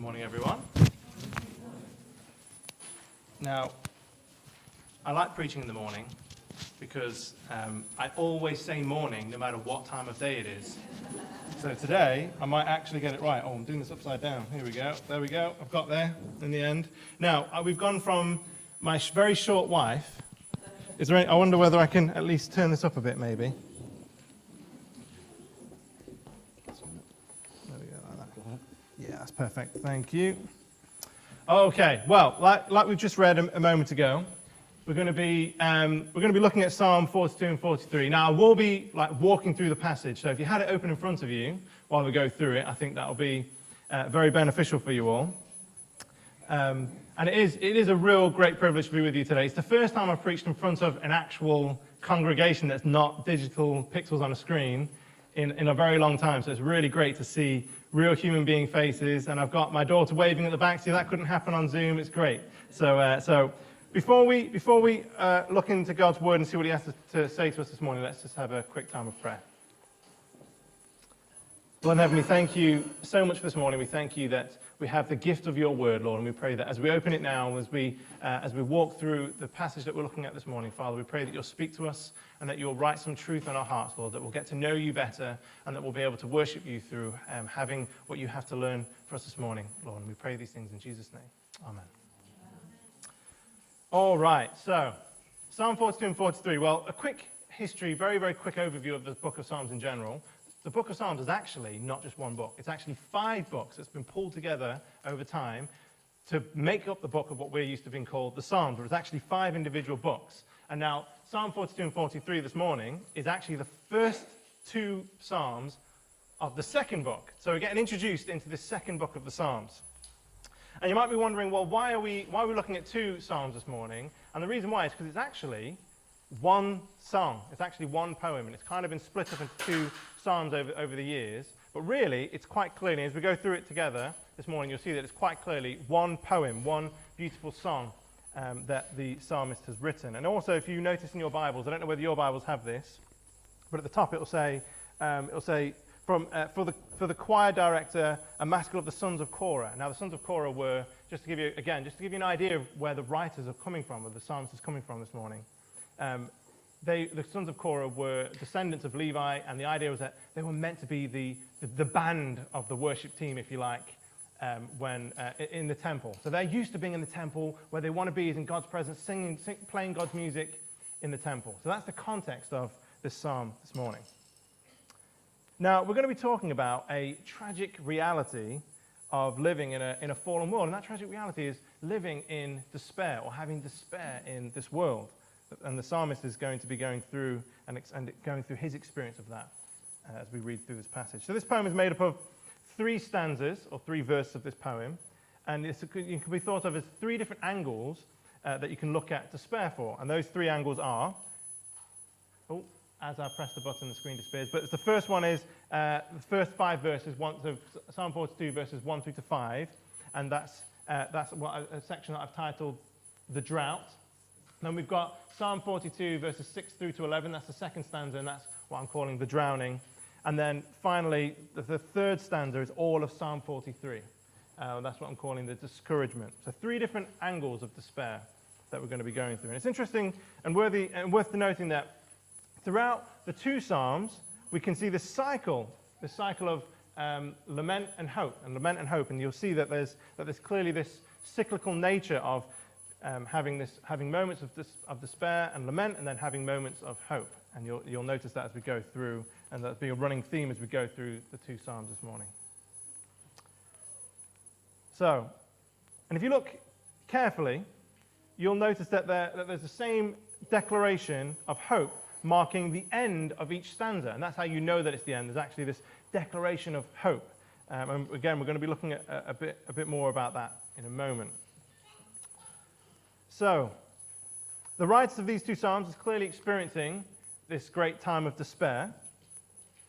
Good morning, everyone. Now, I like preaching in the morning because um, I always say morning no matter what time of day it is. So today, I might actually get it right. Oh, I'm doing this upside down. Here we go. There we go. I've got there in the end. Now, uh, we've gone from my very short wife. Is there any, I wonder whether I can at least turn this up a bit, maybe. There we go, like that. Yeah, that's perfect. Thank you. Okay, well, like, like we've just read a, a moment ago, we're going to be um, we're going to be looking at Psalm 42 and 43. Now, I will be like walking through the passage, so if you had it open in front of you while we go through it, I think that will be uh, very beneficial for you all. Um, and it is it is a real great privilege to be with you today. It's the first time I've preached in front of an actual congregation that's not digital pixels on a screen in, in a very long time. So it's really great to see real human being faces. And I've got my daughter waving at the back. See, that couldn't happen on Zoom. It's great. So, uh, so before we, before we uh, look into God's word and see what he has to, to say to us this morning, let's just have a quick time of prayer. Lord Heavenly, thank you so much for this morning. We thank you that we have the gift of your word, Lord, and we pray that as we open it now, as we, uh, as we walk through the passage that we're looking at this morning, Father, we pray that you'll speak to us and that you'll write some truth in our hearts, Lord, that we'll get to know you better and that we'll be able to worship you through um, having what you have to learn for us this morning, Lord. And we pray these things in Jesus' name. Amen. All right, so Psalm 42 and 43. Well, a quick history, very, very quick overview of the book of Psalms in general. The book of Psalms is actually not just one book, it's actually five books that's been pulled together over time to make up the book of what we're used to being called the Psalms, but it's actually five individual books. And now, Psalm 42 and 43 this morning is actually the first two Psalms of the second book. So we're getting introduced into the second book of the Psalms. And you might be wondering, well, why are we, why are we looking at two Psalms this morning? And the reason why is because it's actually one song. It's actually one poem, and it's kind of been split up into two Psalms over, over the years. But really, it's quite clearly, as we go through it together this morning, you'll see that it's quite clearly one poem, one beautiful song um, that the psalmist has written. And also, if you notice in your Bibles, I don't know whether your Bibles have this, but at the top it'll say, um, it'll say from, uh, for, the, for the choir director, a maskil of the sons of Korah. Now, the sons of Korah were, just to give you, again, just to give you an idea of where the writers are coming from, where the psalmist is coming from this morning. Um, they, the sons of Korah were descendants of Levi, and the idea was that they were meant to be the, the, the band of the worship team, if you like, um, when uh, in the temple. So they're used to being in the temple. Where they want to be is in God's presence, singing, sing, playing God's music in the temple. So that's the context of this psalm this morning. Now, we're going to be talking about a tragic reality of living in a, in a fallen world. And that tragic reality is living in despair or having despair in this world. And the psalmist is going to be going through and, and going through his experience of that uh, as we read through this passage. So this poem is made up of three stanzas or three verses of this poem. And it can be thought of as three different angles uh, that you can look at despair for. And those three angles are, oh, as I press the button, the screen disappears. But the first one is uh, the first five verses, one, so Psalm 42, verses 1 through to 5. And that's, uh, that's what, a section that I've titled The Drought. Then we've got Psalm 42, verses 6 through to 11. That's the second stanza, and that's what I'm calling the drowning. And then finally, the, the third stanza is all of Psalm 43. Uh, that's what I'm calling the discouragement. So, three different angles of despair that we're going to be going through. And it's interesting and, worthy, and worth noting that throughout the two Psalms, we can see this cycle, this cycle of um, lament and hope, and lament and hope. And you'll see that there's, that there's clearly this cyclical nature of um, having, this, having moments of, dis, of despair and lament, and then having moments of hope. And you'll, you'll notice that as we go through, and that'll be a running theme as we go through the two Psalms this morning. So, and if you look carefully, you'll notice that, there, that there's the same declaration of hope marking the end of each stanza. And that's how you know that it's the end. There's actually this declaration of hope. Um, and again, we're going to be looking at a, a, bit, a bit more about that in a moment. So, the writer of these two Psalms is clearly experiencing this great time of despair.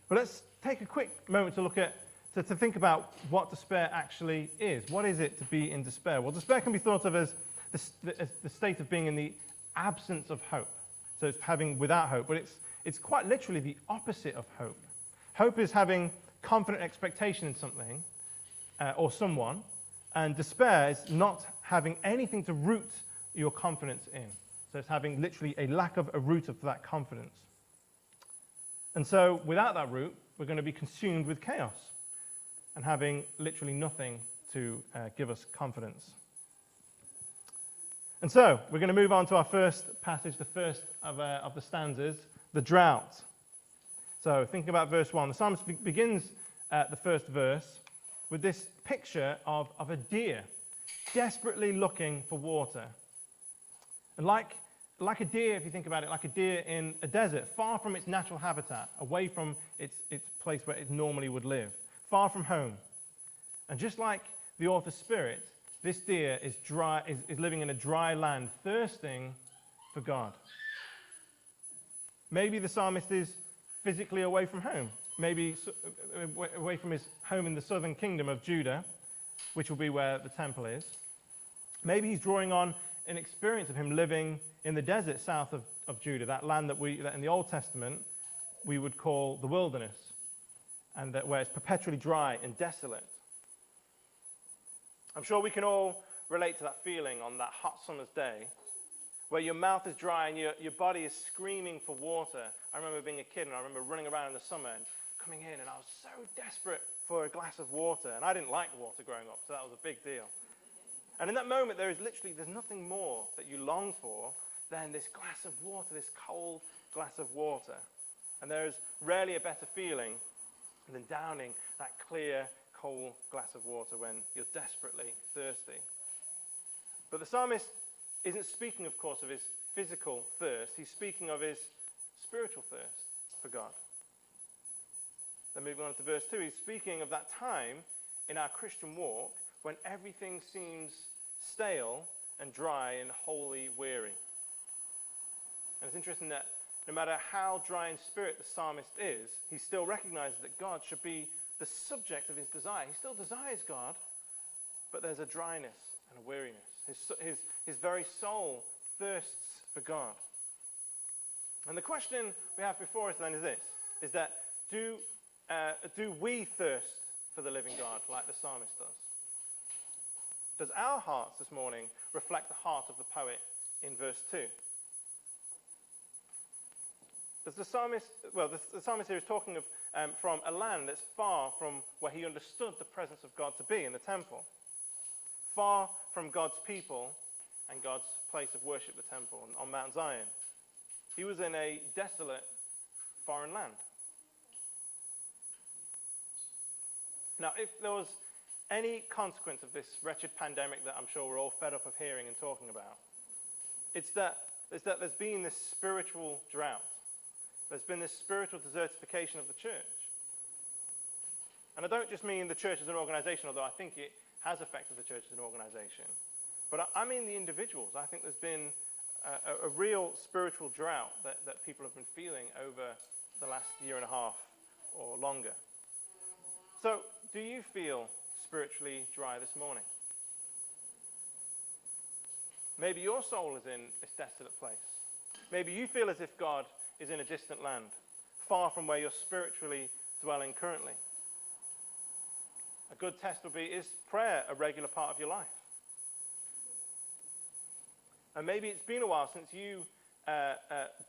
But let's take a quick moment to look at, to, to think about what despair actually is. What is it to be in despair? Well, despair can be thought of as the, the state of being in the absence of hope. So it's having without hope, but it's, it's quite literally the opposite of hope. Hope is having confident expectation in something uh, or someone, And despair is not having anything to root your confidence in. So it's having literally a lack of a root of that confidence. And so without that root, we're going to be consumed with chaos and having literally nothing to uh, give us confidence. And so we're going to move on to our first passage, the first of, uh, of the stanzas, the drought. So thinking about verse 1, the psalmist be- begins uh, the first verse with this picture of, of a deer desperately looking for water. And like, like a deer, if you think about it, like a deer in a desert, far from its natural habitat, away from its, its place where it normally would live, far from home. And just like the author's spirit, this deer is, dry, is, is living in a dry land, thirsting for God. Maybe the psalmist is physically away from home, maybe uh, away from his home in the southern kingdom of Judah, which will be where the temple is. Maybe he's drawing on an experience of him living in the desert south of, of Judah, that land that, we, that in the Old Testament we would call the wilderness, and that where it's perpetually dry and desolate. I'm sure we can all relate to that feeling on that hot summer's day where your mouth is dry and your, your body is screaming for water. I remember being a kid and I remember running around in the summer and coming in and I was so desperate for a glass of water. And I didn't like water growing up, so that was a big deal. And in that moment, there is literally, there's nothing more that you long for than this glass of water, this cold glass of water. And there is rarely a better feeling than downing that clear, cold glass of water when you're desperately thirsty. But the psalmist isn't speaking, of course, of his physical thirst. He's speaking of his spiritual thirst for God. Then moving on to verse 2, he's speaking of that time in our Christian walk when everything seems stale and dry and wholly weary. And it's interesting that no matter how dry in spirit the psalmist is, he still recognizes that God should be the subject of his desire. He still desires God, but there's a dryness and a weariness. His, his, his very soul thirsts for God. And the question we have before us then is this, is that do, uh, do we thirst for the living God like the psalmist does? Does our hearts this morning reflect the heart of the poet in verse 2? Does the psalmist, well, the, the psalmist here is talking of um, from a land that's far from where he understood the presence of God to be in the temple, far from God's people and God's place of worship, the temple, on Mount Zion. He was in a desolate foreign land. Now, if there was any consequence of this wretched pandemic that I'm sure we're all fed up of hearing and talking about, it's that, it's that there's been this spiritual drought. There's been this spiritual desertification of the church. And I don't just mean the church as an organization, although I think it has affected the church as an organization. But I, mean the individuals. I think there's been a, a, real spiritual drought that, that people have been feeling over the last year and a half or longer. So, do you feel spiritually dry this morning? Maybe your soul is in this desolate place. Maybe you feel as if God is in a distant land, far from where you're spiritually dwelling currently. A good test would be is prayer a regular part of your life? And maybe it's been a while since you uh, uh,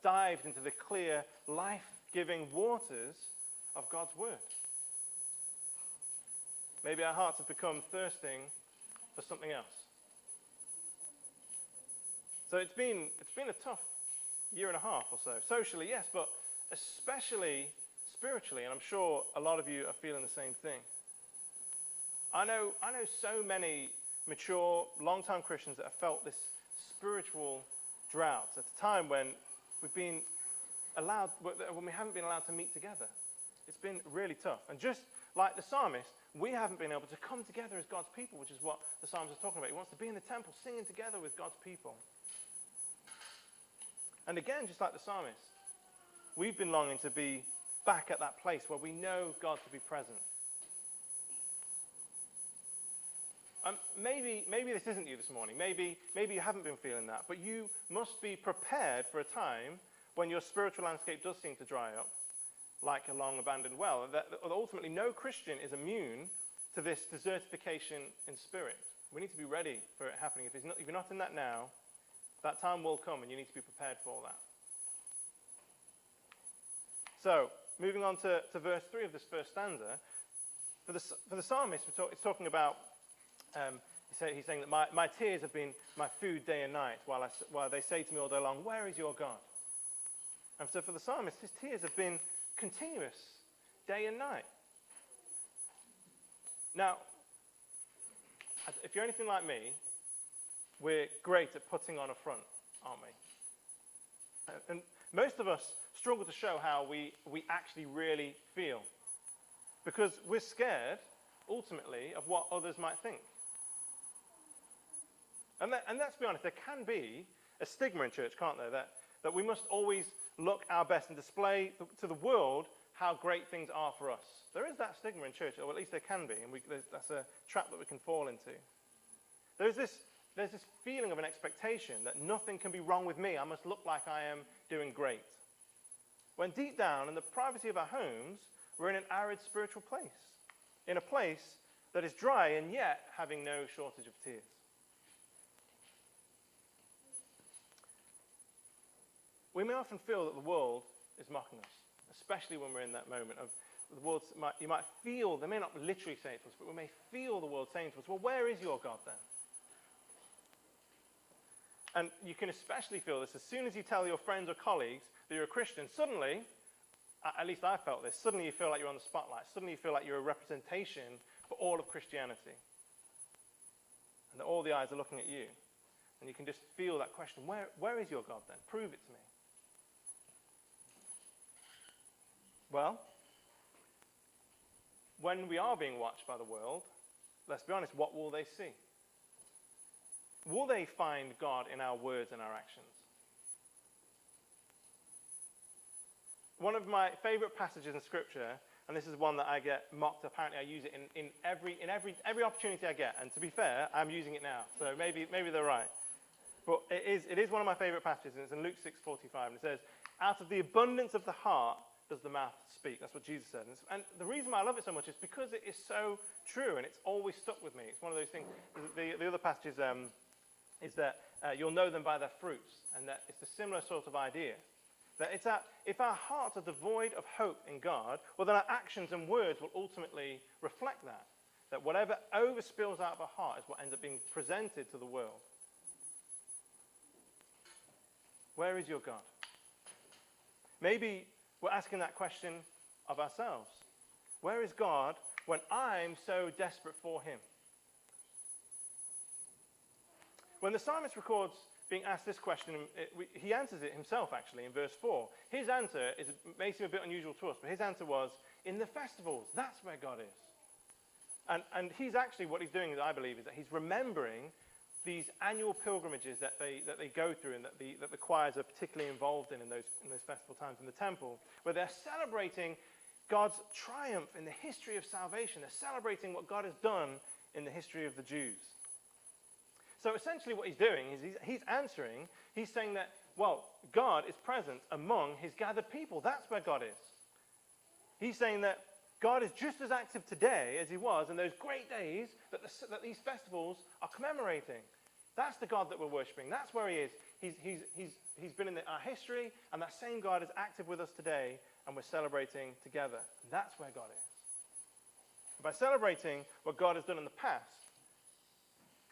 dived into the clear, life giving waters of God's Word. Maybe our hearts have become thirsting for something else. So it's been, it's been a tough year and a half or so. Socially, yes, but especially spiritually, and I'm sure a lot of you are feeling the same thing. I know, I know so many mature, long-time Christians that have felt this spiritual drought at a time when we've been allowed, when we haven't been allowed to meet together. It's been really tough. And just like the psalmist, we haven't been able to come together as God's people, which is what the psalmist is talking about. He wants to be in the temple singing together with God's people. And again, just like the psalmist, we've been longing to be back at that place where we know God to be present. Um, maybe, maybe this isn't you this morning. Maybe, maybe you haven't been feeling that. But you must be prepared for a time when your spiritual landscape does seem to dry up, like a long abandoned well. That, that ultimately, no Christian is immune to this desertification in spirit. We need to be ready for it happening. If, not, if you're not in that now, that time will come and you need to be prepared for that. So, moving on to, to verse 3 of this first stanza, for the, for the psalmist, talk, it's talking about, um, he's saying that my, my tears have been my food day and night, while, I, while they say to me all day long, Where is your God? And so for the psalmist, his tears have been continuous, day and night. Now, if you're anything like me, we're great at putting on a front, aren't we? Uh, and most of us struggle to show how we, we actually really feel because we're scared, ultimately, of what others might think. And, that, and let's be honest, there can be a stigma in church, can't there, that, that we must always look our best and display to the world how great things are for us. There is that stigma in church, or at least there can be, and we, that's a trap that we can fall into. There's this, there's this feeling of an expectation that nothing can be wrong with me. I must look like I am doing great. When deep down, in the privacy of our homes, we're in an arid spiritual place, in a place that is dry and yet having no shortage of tears. We may often feel that the world is mocking us, especially when we're in that moment of the world. You might feel, they may not literally say it to us, but we may feel the world saying to us, Well, where is your God then? And you can especially feel this as soon as you tell your friends or colleagues that you're a Christian, suddenly, at least I felt this, suddenly you feel like you're on the spotlight. Suddenly you feel like you're a representation for all of Christianity. And that all the eyes are looking at you. And you can just feel that question where, where is your God then? Prove it to me. Well, when we are being watched by the world, let's be honest, what will they see? Will they find God in our words and our actions? One of my favorite passages in Scripture, and this is one that I get mocked, apparently I use it in, in, every, in every, every opportunity I get. And to be fair, I'm using it now. So maybe, maybe they're right. But it is, it is one of my favorite passages, and it's in Luke 6.45. And it says, out of the abundance of the heart does the mouth speak. That's what Jesus said. And the reason why I love it so much is because it is so true, and it's always stuck with me. It's one of those things. The, the other passage is, um, is that uh, you'll know them by their fruits, and that it's a similar sort of idea. That it's that if our hearts are devoid of hope in God, well, then our actions and words will ultimately reflect that. That whatever overspills out of our heart is what ends up being presented to the world. Where is your God? Maybe we're asking that question of ourselves. Where is God when I'm so desperate for him? When the psalmist records being asked this question, he answers it himself actually in verse 4. His answer is, may seem a bit unusual to us, but his answer was, in the festivals, that's where God is. And, and he's actually, what he's doing, I believe, is that he's remembering these annual pilgrimages that they, that they go through and that the, that the choirs are particularly involved in in those, in those festival times in the temple, where they're celebrating God's triumph in the history of salvation. They're celebrating what God has done in the history of the Jews. So essentially, what he's doing is he's, he's answering, he's saying that, well, God is present among his gathered people. That's where God is. He's saying that God is just as active today as he was in those great days that, the, that these festivals are commemorating. That's the God that we're worshipping. That's where he is. He's, he's, he's, he's been in the, our history, and that same God is active with us today, and we're celebrating together. And That's where God is. by celebrating what God has done in the past,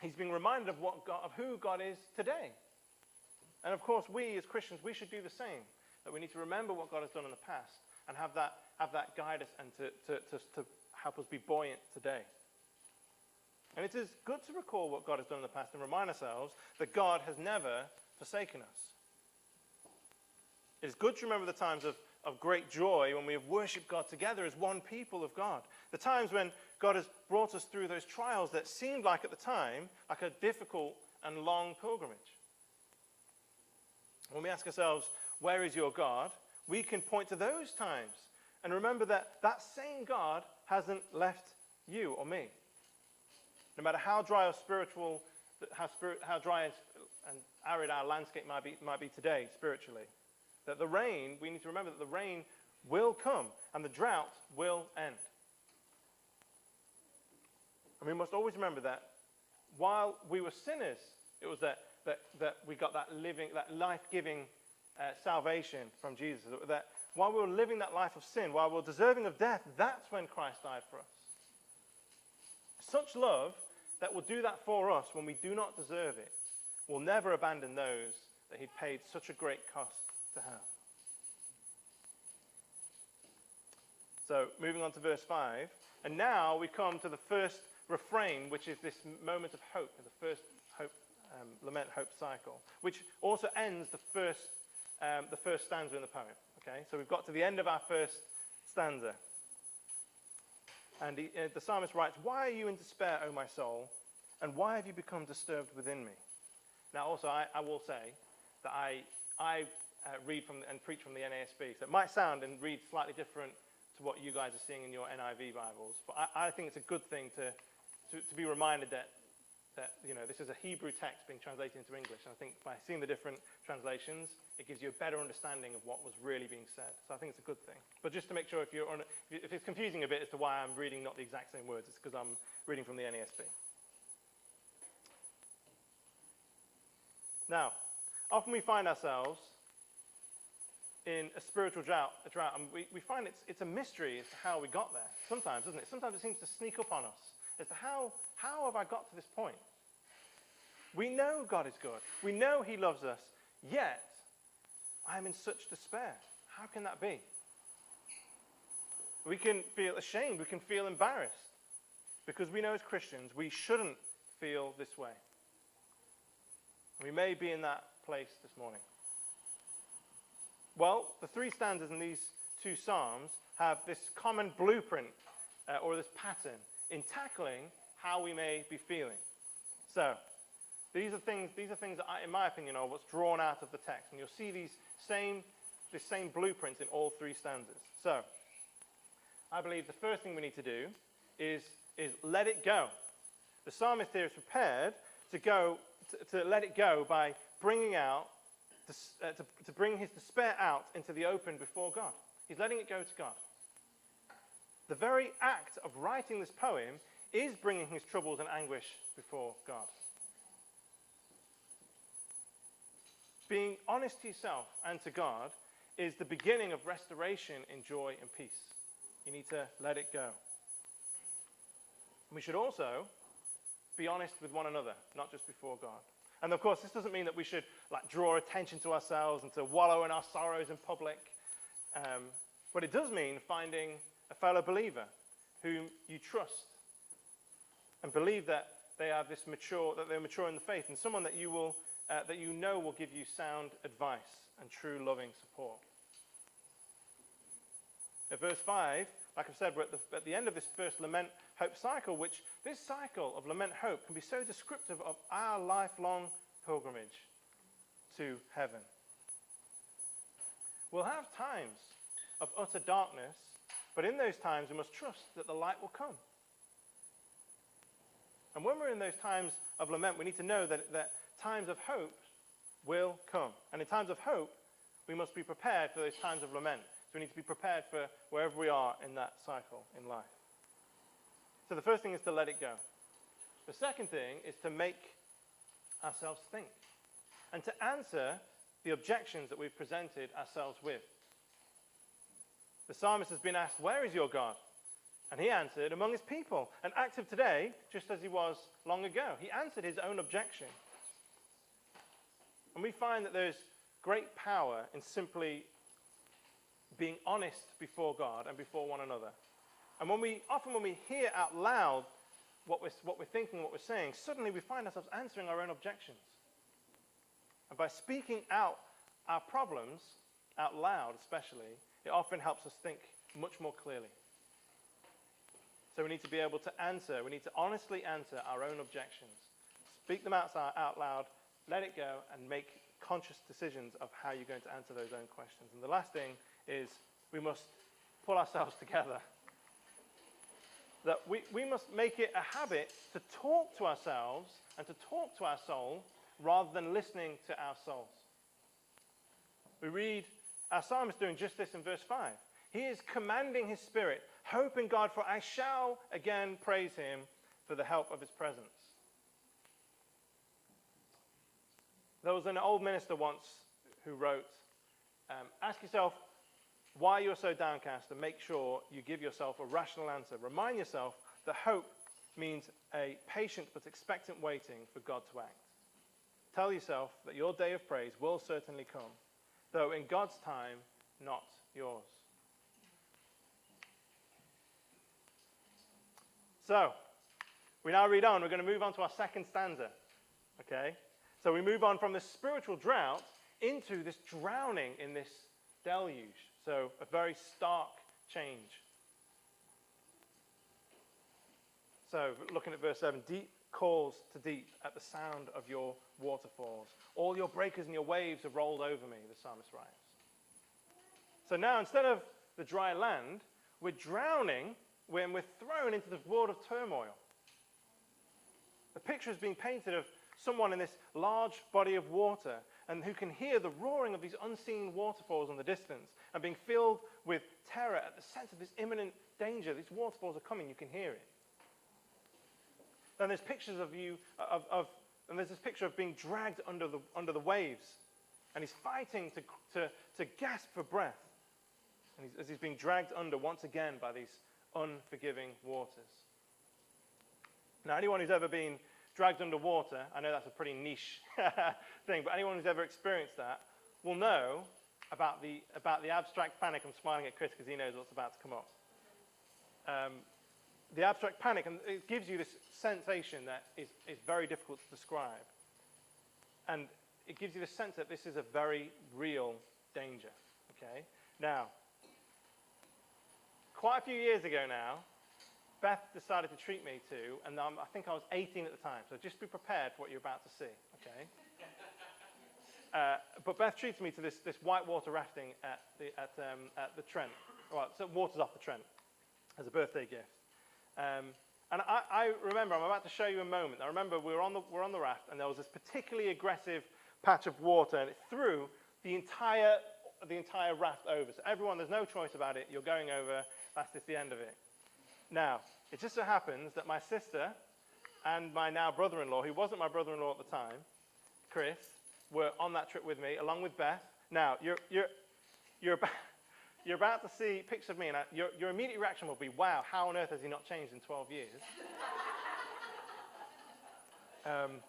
he's being reminded of, what God, of who God is today. And of course, we as Christians, we should do the same. That we need to remember what God has done in the past and have that, have that guide us and to, to, to, to help us be buoyant today. And it is good to recall what God has done in the past and remind ourselves that God has never forsaken us. It is good to remember the times of, of great joy when we have worshipped God together as one people of God. The times when God has brought us through those trials that seemed like at the time like a difficult and long pilgrimage. When we ask ourselves, where is your God? we can point to those times and remember that that same God hasn't left you or me. No matter how dry or spiritual, how, spirit, how dry and arid our landscape might be, might be today spiritually, that the rain, we need to remember that the rain will come and the drought will end. And we must always remember that while we were sinners, it was that, that, that we got that living, that life giving uh, salvation from Jesus. That while we were living that life of sin, while we were deserving of death, that's when Christ died for us. Such love that will do that for us when we do not deserve it will never abandon those that he paid such a great cost to have. So, moving on to verse 5. And now we come to the first refrain, which is this moment of hope, the first hope, um, lament hope cycle, which also ends the first, um, the first stanza in the poem. Okay, so we've got to the end of our first stanza. And he, uh, the psalmist writes, Why are you in despair, O my soul? And why have you become disturbed within me? Now, also, I, I will say that I, I uh, read from and preach from the NASB. So it might sound and read slightly different to what you guys are seeing in your NIV Bibles. But I, I think it's a good thing to, to, to, be reminded that, that you know, this is a Hebrew text being translated into English. And I think by seeing the different translations, it gives you a better understanding of what was really being said. So I think it's a good thing. But just to make sure if, you're on, if it's confusing a bit as to why I'm reading not the exact same words, it's because I'm reading from the NASB. Now, often we find ourselves in a spiritual drought, a drought and we, we find it's, it's a mystery as to how we got there. Sometimes, doesn't it? Sometimes it seems to sneak up on us as to how, how have I got to this point? We know God is good. We know He loves us. Yet, I am in such despair. How can that be? We can feel ashamed. We can feel embarrassed. Because we know as Christians, we shouldn't feel this way. We may be in that place this morning. Well, the three stanzas in these two Psalms have this common blueprint uh, or this pattern in tackling how we may be feeling. So, these are things, these are things that, I, in my opinion, are what's drawn out of the text. And you'll see these same, this same blueprints in all three stanzas. So, I believe the first thing we need to do is, is let it go. The psalmist here is prepared to go to, to let it go by bringing out, uh, to, to bring his despair out into the open before God. He's letting it go to God. The very act of writing this poem is bringing his troubles and anguish before God. Being honest to yourself and to God is the beginning of restoration in joy and peace. You need to let it go. We should also be honest with one another, not just before God. And of course, this doesn't mean that we should like draw attention to ourselves and to wallow in our sorrows in public. Um, but it does mean finding a fellow believer whom you trust and believe that they are this mature, that they're mature in the faith, and someone that you will, uh, that you know will give you sound advice and true loving support. At verse 5, like I've said, we're at the, at the end of this first lament hope cycle, which this cycle of lament hope can be so descriptive of our lifelong pilgrimage to heaven. We'll have times of utter darkness, but in those times we must trust that the light will come. And when we're in those times of lament, we need to know that, that times of hope will come. And in times of hope, we must be prepared for those times of lament. So we need to be prepared for wherever we are in that cycle in life. So the first thing is to let it go. The second thing is to make ourselves think and to answer the objections that we've presented ourselves with. The psalmist has been asked, Where is your God? And he answered, Among his people, and active today, just as he was long ago. He answered his own objection. And we find that there's great power in simply being honest before God and before one another. And when we, often when we hear out loud what we're, what we're thinking, what we're saying, suddenly we find ourselves answering our own objections. And by speaking out our problems, out loud especially, it often helps us think much more clearly. So we need to be able to answer, we need to honestly answer our own objections. Speak them out, out loud, let it go, and make conscious decisions of how you're going to answer those own questions. And the last thing is we must pull ourselves together. That we, we must make it a habit to talk to ourselves and to talk to our soul rather than listening to our souls. We read our psalmist doing just this in verse 5. He is commanding his spirit, hope in God, for I shall again praise him, for the help of his presence. There was an old minister once who wrote, um, Ask yourself why you're so downcast and make sure you give yourself a rational answer. Remind yourself that hope means a patient but expectant waiting for God to act. Tell yourself that your day of praise will certainly come, though in God's time, not yours. So, we now read on. We're going to move on to our second stanza. Okay? So we move on from this spiritual drought into this drowning in this deluge. So a very stark change. So looking at verse 7 deep calls to deep at the sound of your waterfalls. All your breakers and your waves have rolled over me, the psalmist writes. So now instead of the dry land, we're drowning when we're thrown into the world of turmoil. The picture is being painted of someone in this large body of water and who can hear the roaring of these unseen waterfalls in the distance and being filled with terror at the sense of this imminent danger. These waterfalls are coming, you can hear it. Then there's pictures of you, of, of and there's this picture of being dragged under the, under the waves. And he's fighting to, to, to gasp for breath. And he's, as he's being dragged under once again by these unforgiving waters. Now, anyone who's ever been dragged underwater, I know that's a pretty niche thing, but anyone who's ever experienced that will know about the, about the abstract panic. I'm smiling at Chris because he knows what's about to come up. Um, the abstract panic, and it gives you this sensation that is, is very difficult to describe. And it gives you the sense that this is a very real danger. Okay? Now, quite a few years ago now, Beth decided to treat me to, and I think I was 18 at the time, so just be prepared for what you're about to see, okay? Uh, but Beth treated me to this, this whitewater rafting at the, at, um, at the Trent. Well, so water's off the Trent as a birthday gift. Um, and I, I, remember, I'm about to show you a moment. I remember we were, on the, we were on the raft, and there was this particularly aggressive patch of water, and it threw the entire, the entire raft over. So everyone, there's no choice about it. You're going over. That's just the end of it. Now, it just so happens that my sister and my now brother-in-law, who wasn't my brother-in-law at the time, Chris, were on that trip with me, along with Beth. Now, you're, you're, you're, about, you're about to see pictures of me, and I, your, your immediate reaction will be, wow, how on earth has he not changed in 12 years? um,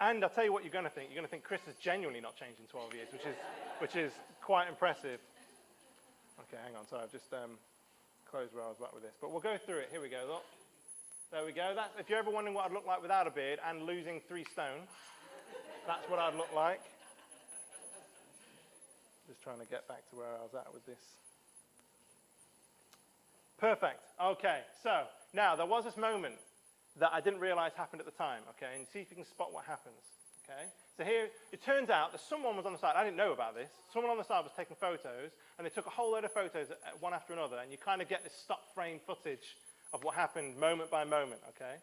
and I'll tell you what you're going to think. You're going to think Chris has genuinely not changed in 12 years, which is, which is quite impressive. Okay, hang on. Sorry, I've just um, close where I was at with this. But we'll go through it. Here we go. Look. There we go. That's, if you're ever wondering what I'd look like without a beard and losing three stone, that's what I'd look like. Just trying to get back to where I was at with this. Perfect. Okay. So now there was this moment that I didn't realize happened at the time. Okay. And see if you can spot what happens. Okay. So here, it turns out that someone was on the side. I didn't know about this. Someone on the side was taking photos, and they took a whole load of photos one after another, and you kind of get this stop frame footage of what happened moment by moment, okay?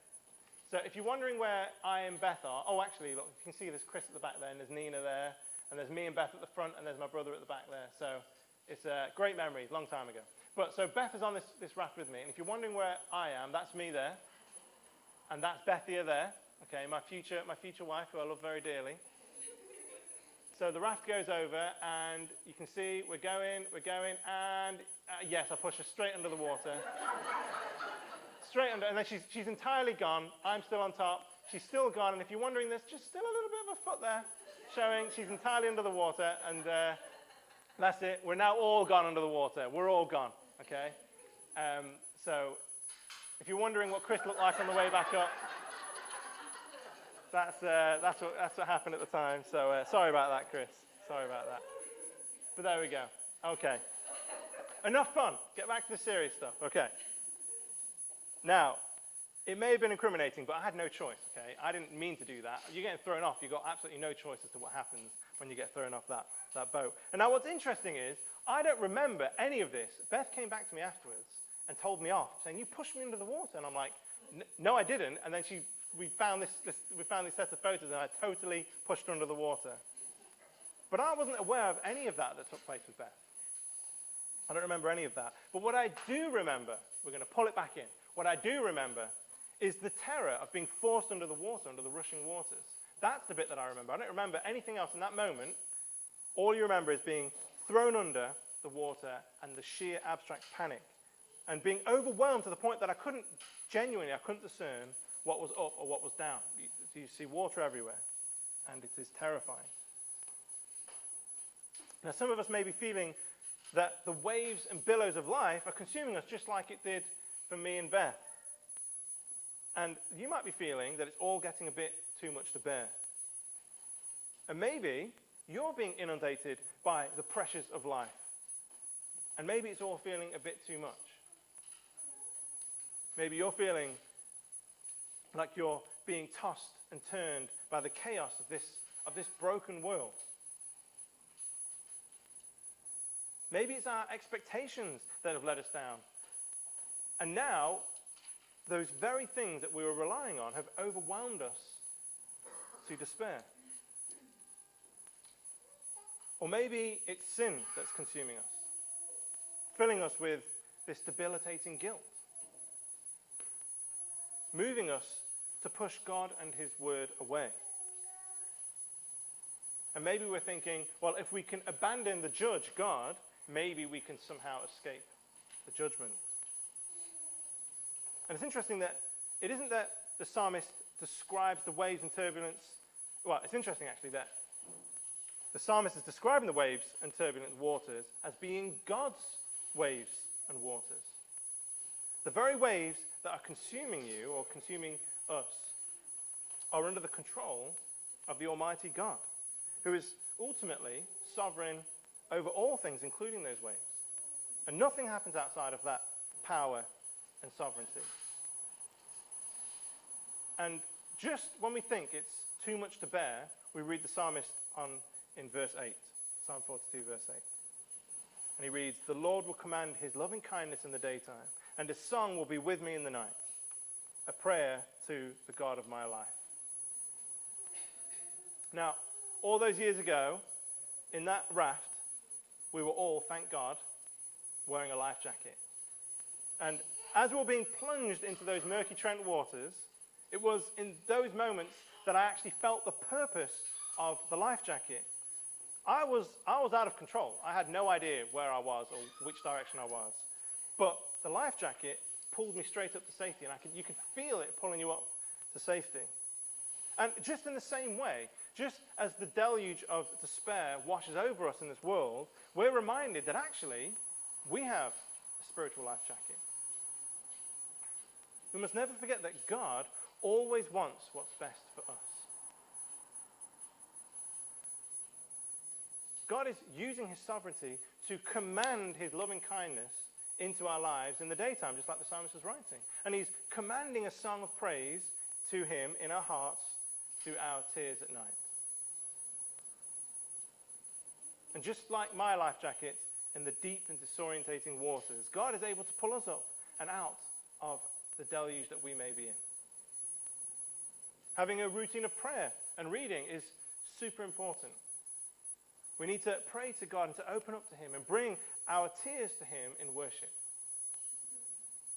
So if you're wondering where I and Beth are, oh, actually, look, you can see there's Chris at the back there, and there's Nina there, and there's me and Beth at the front, and there's my brother at the back there. So it's a great memory, long time ago. But so Beth is on this, this raft with me, and if you're wondering where I am, that's me there, and that's Bethia there, okay, my future, my future wife, who I love very dearly. So the raft goes over, and you can see we're going, we're going, and uh, yes, I push her straight under the water. straight under, and then she's, she's entirely gone. I'm still on top. She's still gone, and if you're wondering, there's just still a little bit of a foot there showing. She's entirely under the water, and uh, that's it. We're now all gone under the water. We're all gone, okay? Um, so if you're wondering what Chris looked like on the way back up, that's, uh, that's, what, that's what happened at the time. So uh, sorry about that, Chris. Sorry about that. But there we go. Okay. Enough fun. Get back to the serious stuff. Okay. Now, it may have been incriminating, but I had no choice, okay? I didn't mean to do that. You're getting thrown off. You've got absolutely no choice as to what happens when you get thrown off that, that boat. And now what's interesting is, I don't remember any of this. Beth came back to me afterwards and told me off, saying, you pushed me into the water. And I'm like, no, I didn't. And then she we found this, this, we found this set of photos and I totally pushed her under the water. But I wasn't aware of any of that that took place with Beth. I don't remember any of that. But what I do remember, we're going to pull it back in. What I do remember is the terror of being forced under the water, under the rushing waters. That's the bit that I remember. I don't remember anything else in that moment. All you remember is being thrown under the water and the sheer abstract panic and being overwhelmed to the point that I couldn't, genuinely, I couldn't discern what was up or what was down. You, you see water everywhere, and it is terrifying. Now, some of us may be feeling that the waves and billows of life are consuming us just like it did for me and Beth. And you might be feeling that it's all getting a bit too much to bear. And maybe you're being inundated by the pressures of life. And maybe it's all feeling a bit too much. Maybe you're feeling like you're being tossed and turned by the chaos of this, of this broken world. Maybe it's our expectations that have let us down. And now, those very things that we were relying on have overwhelmed us to despair. Or maybe it's sin that's consuming us, filling us with this debilitating guilt, moving us to push God and His Word away. And maybe we're thinking, well, if we can abandon the judge, God, maybe we can somehow escape the judgment. And it's interesting that it isn't that the psalmist describes the waves and turbulence. Well, it's interesting actually that the psalmist is describing the waves and turbulent waters as being God's waves and waters. The very waves that are consuming you or consuming us are under the control of the Almighty God, who is ultimately sovereign over all things, including those waves. And nothing happens outside of that power and sovereignty. And just when we think it's too much to bear, we read the psalmist on, in verse 8, Psalm 42, verse 8. And he reads, The Lord will command his loving kindness in the daytime, and his song will be with me in the night, a prayer to the God of my life. Now, all those years ago, in that raft, we were all, thank God, wearing a life jacket. And as we were being plunged into those murky Trent waters, it was in those moments that I actually felt the purpose of the life jacket. I was, I was out of control. I had no idea where I was or which direction I was. But the life jacket pulled me straight up to safety, and I could, you could feel it pulling you up to safety. And just in the same way, just as the deluge of despair washes over us in this world, we're reminded that actually we have a spiritual life jacket. We must never forget that God always wants what's best for us. God is using his sovereignty to command his loving kindness into our lives in the daytime, just like the psalmist was writing. And he's commanding a song of praise to him in our hearts through our tears at night. And just like my life jacket in the deep and disorientating waters, God is able to pull us up and out of the deluge that we may be in. Having a routine of prayer and reading is super important. We need to pray to God and to open up to Him and bring our tears to Him in worship.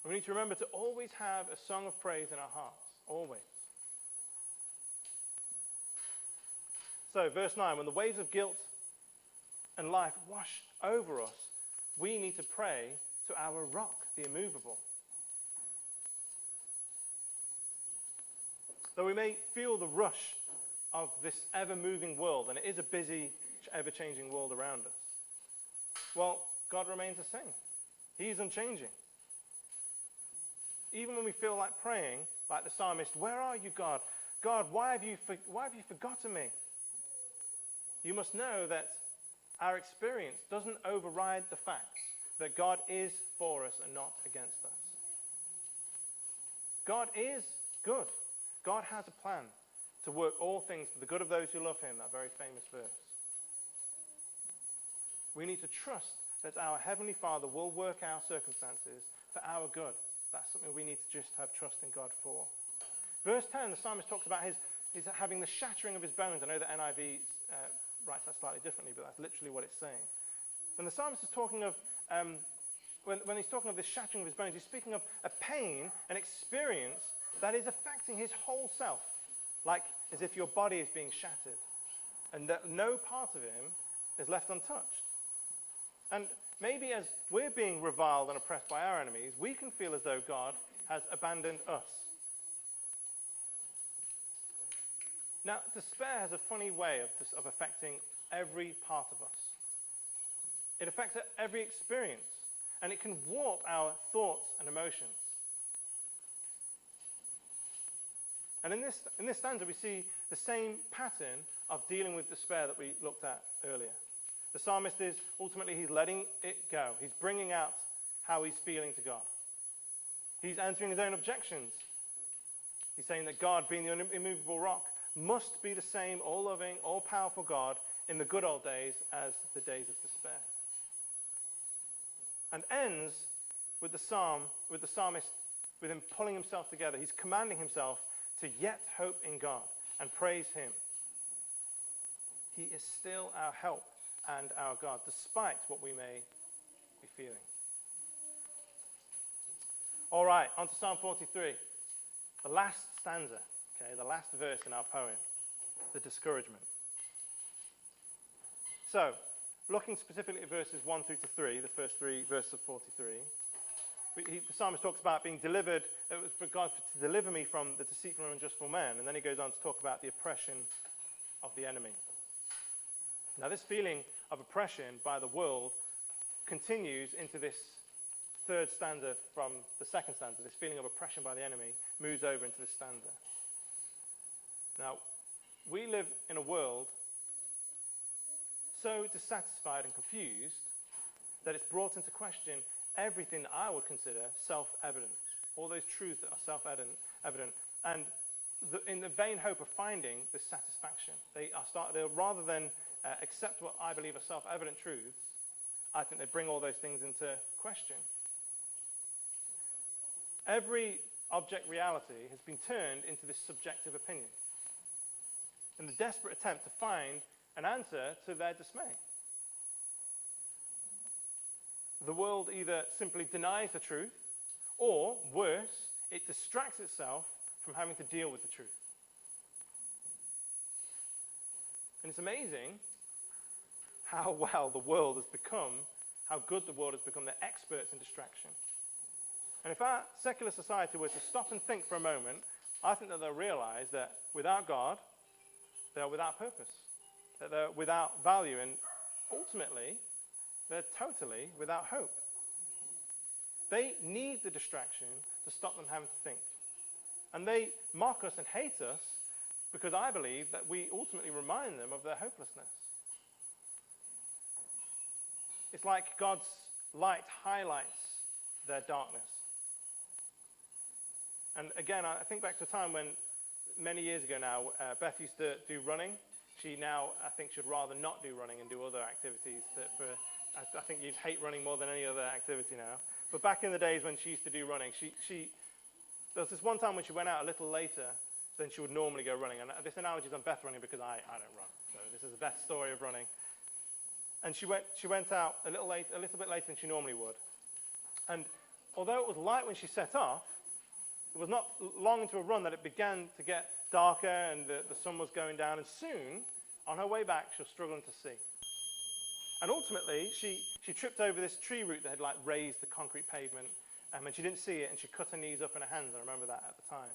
we need to remember to always have a song of praise in our hearts, always. So, verse 9 when the waves of guilt and life wash over us, we need to pray to our rock, the immovable. Though we may feel the rush of this ever moving world, and it is a busy, ever changing world around us, well, God remains the same. He is unchanging. Even when we feel like praying, like the psalmist, Where are you, God? God, why have you, why have you forgotten me? You must know that our experience doesn't override the facts that God is for us and not against us. God is good. God has a plan to work all things for the good of those who love him, that very famous verse. We need to trust that our Heavenly Father will work our circumstances for our good. That's something we need to just have trust in God for. Verse 10, the psalmist talks about his, his having the shattering of his bones. I know that NIV uh, writes that slightly differently, but that's literally what it's saying. When the psalmist is talking of, um, when, when he's talking of the shattering of his bones, he's speaking of a pain, an experience that is affecting his whole self, like as if your body is being shattered, and that no part of him is left untouched. And maybe as we're being reviled and oppressed by our enemies, we can feel as though God has abandoned us. Now, despair has a funny way of, of affecting every part of us. It affects every experience, and it can warp our thoughts and emotions. And in this, in this stanza, we see the same pattern of dealing with despair that we looked at earlier. The psalmist is ultimately, he's letting it go. He's bringing out how he's feeling to God. He's answering his own objections. He's saying that God, being the immovable rock, must be the same all loving, all powerful God in the good old days as the days of despair. And ends with the psalm, with the psalmist, with him pulling himself together. He's commanding himself to yet hope in God and praise him. He is still our help and our God, despite what we may be feeling. All right, on to Psalm 43, the last stanza. Okay, the last verse in our poem, the discouragement. So, looking specifically at verses 1 through to 3, the first three verses of 43, he, the psalmist talks about being delivered, it was for God to deliver me from the deceitful and unjustful man. And then he goes on to talk about the oppression of the enemy. Now, this feeling of oppression by the world continues into this third stanza from the second stanza. This feeling of oppression by the enemy moves over into this stanza. Now, we live in a world so dissatisfied and confused that it's brought into question everything that I would consider self evident. All those truths that are self evident. And the, in the vain hope of finding this satisfaction, they are start, rather than uh, accept what I believe are self evident truths, I think they bring all those things into question. Every object reality has been turned into this subjective opinion in the desperate attempt to find an answer to their dismay. The world either simply denies the truth, or worse, it distracts itself from having to deal with the truth. And it's amazing how well the world has become, how good the world has become. They're experts in distraction. And if our secular society were to stop and think for a moment, I think that they'll realize that without God, they're without purpose, that they're without value, and ultimately, they're totally without hope. They need the distraction to stop them having to think. And they mock us and hate us because I believe that we ultimately remind them of their hopelessness. It's like God's light highlights their darkness. And again, I think back to a time when many years ago now, uh, Beth used to do running. She now, I think, should rather not do running and do other activities. That for, I, I think you'd hate running more than any other activity now. But back in the days when she used to do running, she, she, there was this one time when she went out a little later than she would normally go running. And uh, this analogy is on Beth running because I, I don't run. So this is a Beth story of running. And she went, she went out a little, late, a little bit later than she normally would. And although it was light when she set off, it was not long into a run that it began to get darker and the, the sun was going down. And soon, on her way back, she was struggling to see. And ultimately, she, she tripped over this tree root that had like raised the concrete pavement. Um, and she didn't see it, and she cut her knees up in her hands. I remember that at the time.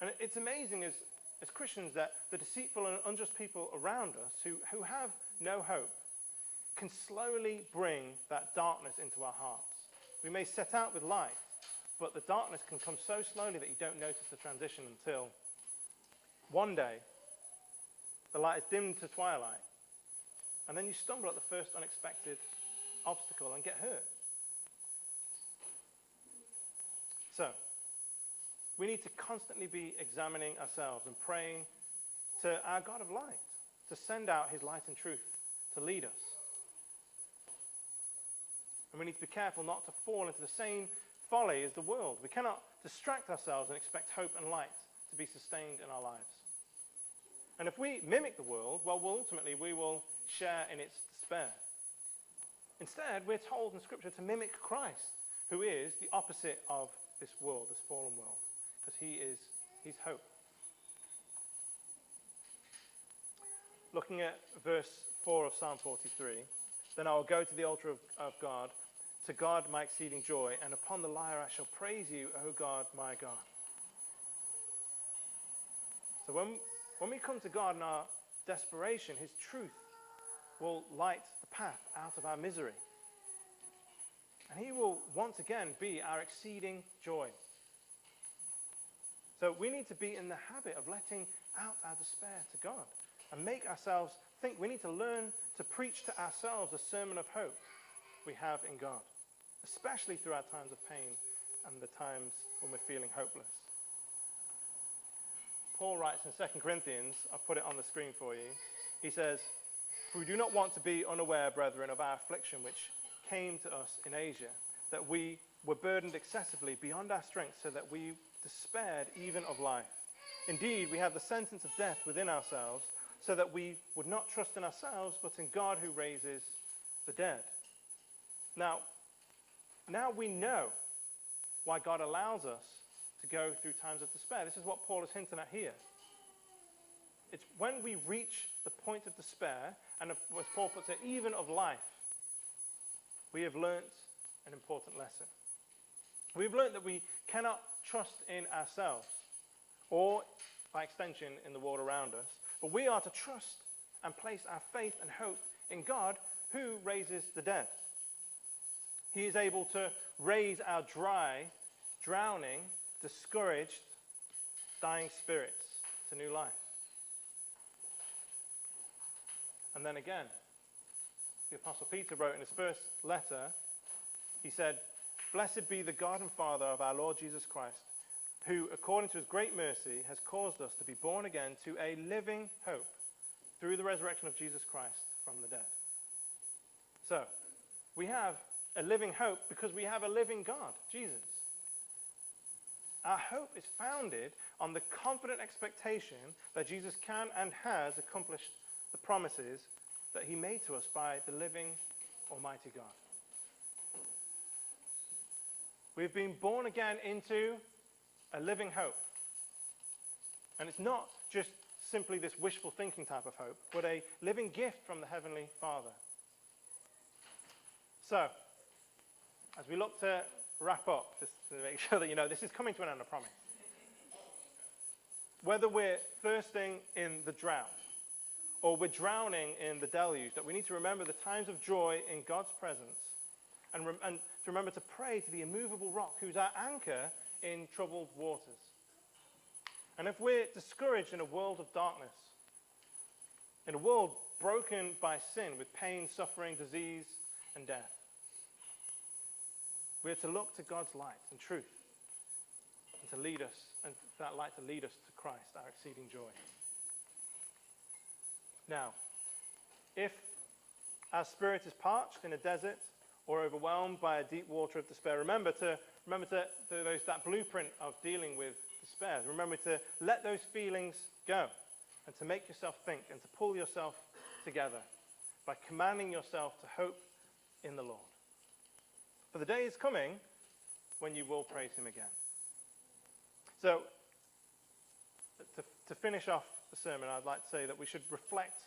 And it's amazing as, as Christians that the deceitful and unjust people around us who, who have no hope can slowly bring that darkness into our hearts. We may set out with light, but the darkness can come so slowly that you don't notice the transition until one day the light is dimmed to twilight, and then you stumble at the first unexpected obstacle and get hurt. So, we need to constantly be examining ourselves and praying to our God of light to send out his light and truth to lead us. And we need to be careful not to fall into the same folly as the world. We cannot distract ourselves and expect hope and light to be sustained in our lives. And if we mimic the world, well, ultimately we will share in its despair. Instead, we're told in Scripture to mimic Christ, who is the opposite of this world, this fallen world. because he is he's hope. Looking at verse 4 of Psalm 43, then I will go to the altar of, of God, to God my exceeding joy, and upon the lyre I shall praise you, O God, my God. So when, when we come to God in our desperation, his truth will light the path out of our misery. And he will once again be our exceeding joy. So we need to be in the habit of letting out our despair to God and make ourselves think. We need to learn to preach to ourselves a sermon of hope we have in God, especially through our times of pain and the times when we're feeling hopeless. Paul writes in 2 Corinthians, I've put it on the screen for you. He says, For we do not want to be unaware, brethren, of our affliction which came to us in Asia, that we were burdened excessively beyond our strength, so that we despaired even of life. Indeed, we have the sentence of death within ourselves, so that we would not trust in ourselves, but in God who raises the dead. Now, now we know why God allows us to go through times of despair. This is what Paul is hinting at here. It's when we reach the point of despair, and as Paul puts it, even of life, we have learnt an important lesson. We've learnt that we cannot trust in ourselves, or by extension, in the world around us, but we are to trust and place our faith and hope in God who raises the dead. He is able to raise our dry, drowning, discouraged, dying spirits to new life. And then again, the Apostle Peter wrote in his first letter, he said, Blessed be the God and Father of our Lord Jesus Christ, who, according to his great mercy, has caused us to be born again to a living hope through the resurrection of Jesus Christ from the dead. So, we have a living hope because we have a living God, Jesus. Our hope is founded on the confident expectation that Jesus can and has accomplished the promises that he made to us by the living Almighty God. We've been born again into a living hope. And it's not just simply this wishful thinking type of hope, but a living gift from the Heavenly Father. So, as we look to wrap up, just to make sure that you know this is coming to an end, I promise. Whether we're thirsting in the drought or we're drowning in the deluge, that we need to remember the times of joy in God's presence and, and to remember to pray to the immovable rock who's our anchor in troubled waters. And if we're discouraged in a world of darkness, in a world broken by sin with pain, suffering, disease, and death, we are to look to God's light and truth and to lead us, and that light to lead us to Christ, our exceeding joy. Now, if our spirit is parched in a desert or overwhelmed by a deep water of despair, remember to remember to, to those, that blueprint of dealing with despair. Remember to let those feelings go and to make yourself think and to pull yourself together by commanding yourself to hope in the Lord. For the day is coming when you will praise him again. So, to, to finish off the sermon, I'd like to say that we should reflect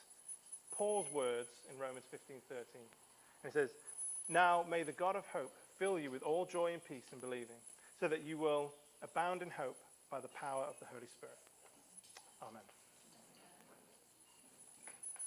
Paul's words in Romans 15:13. He says, "Now may the God of hope fill you with all joy and peace in believing, so that you will abound in hope by the power of the Holy Spirit."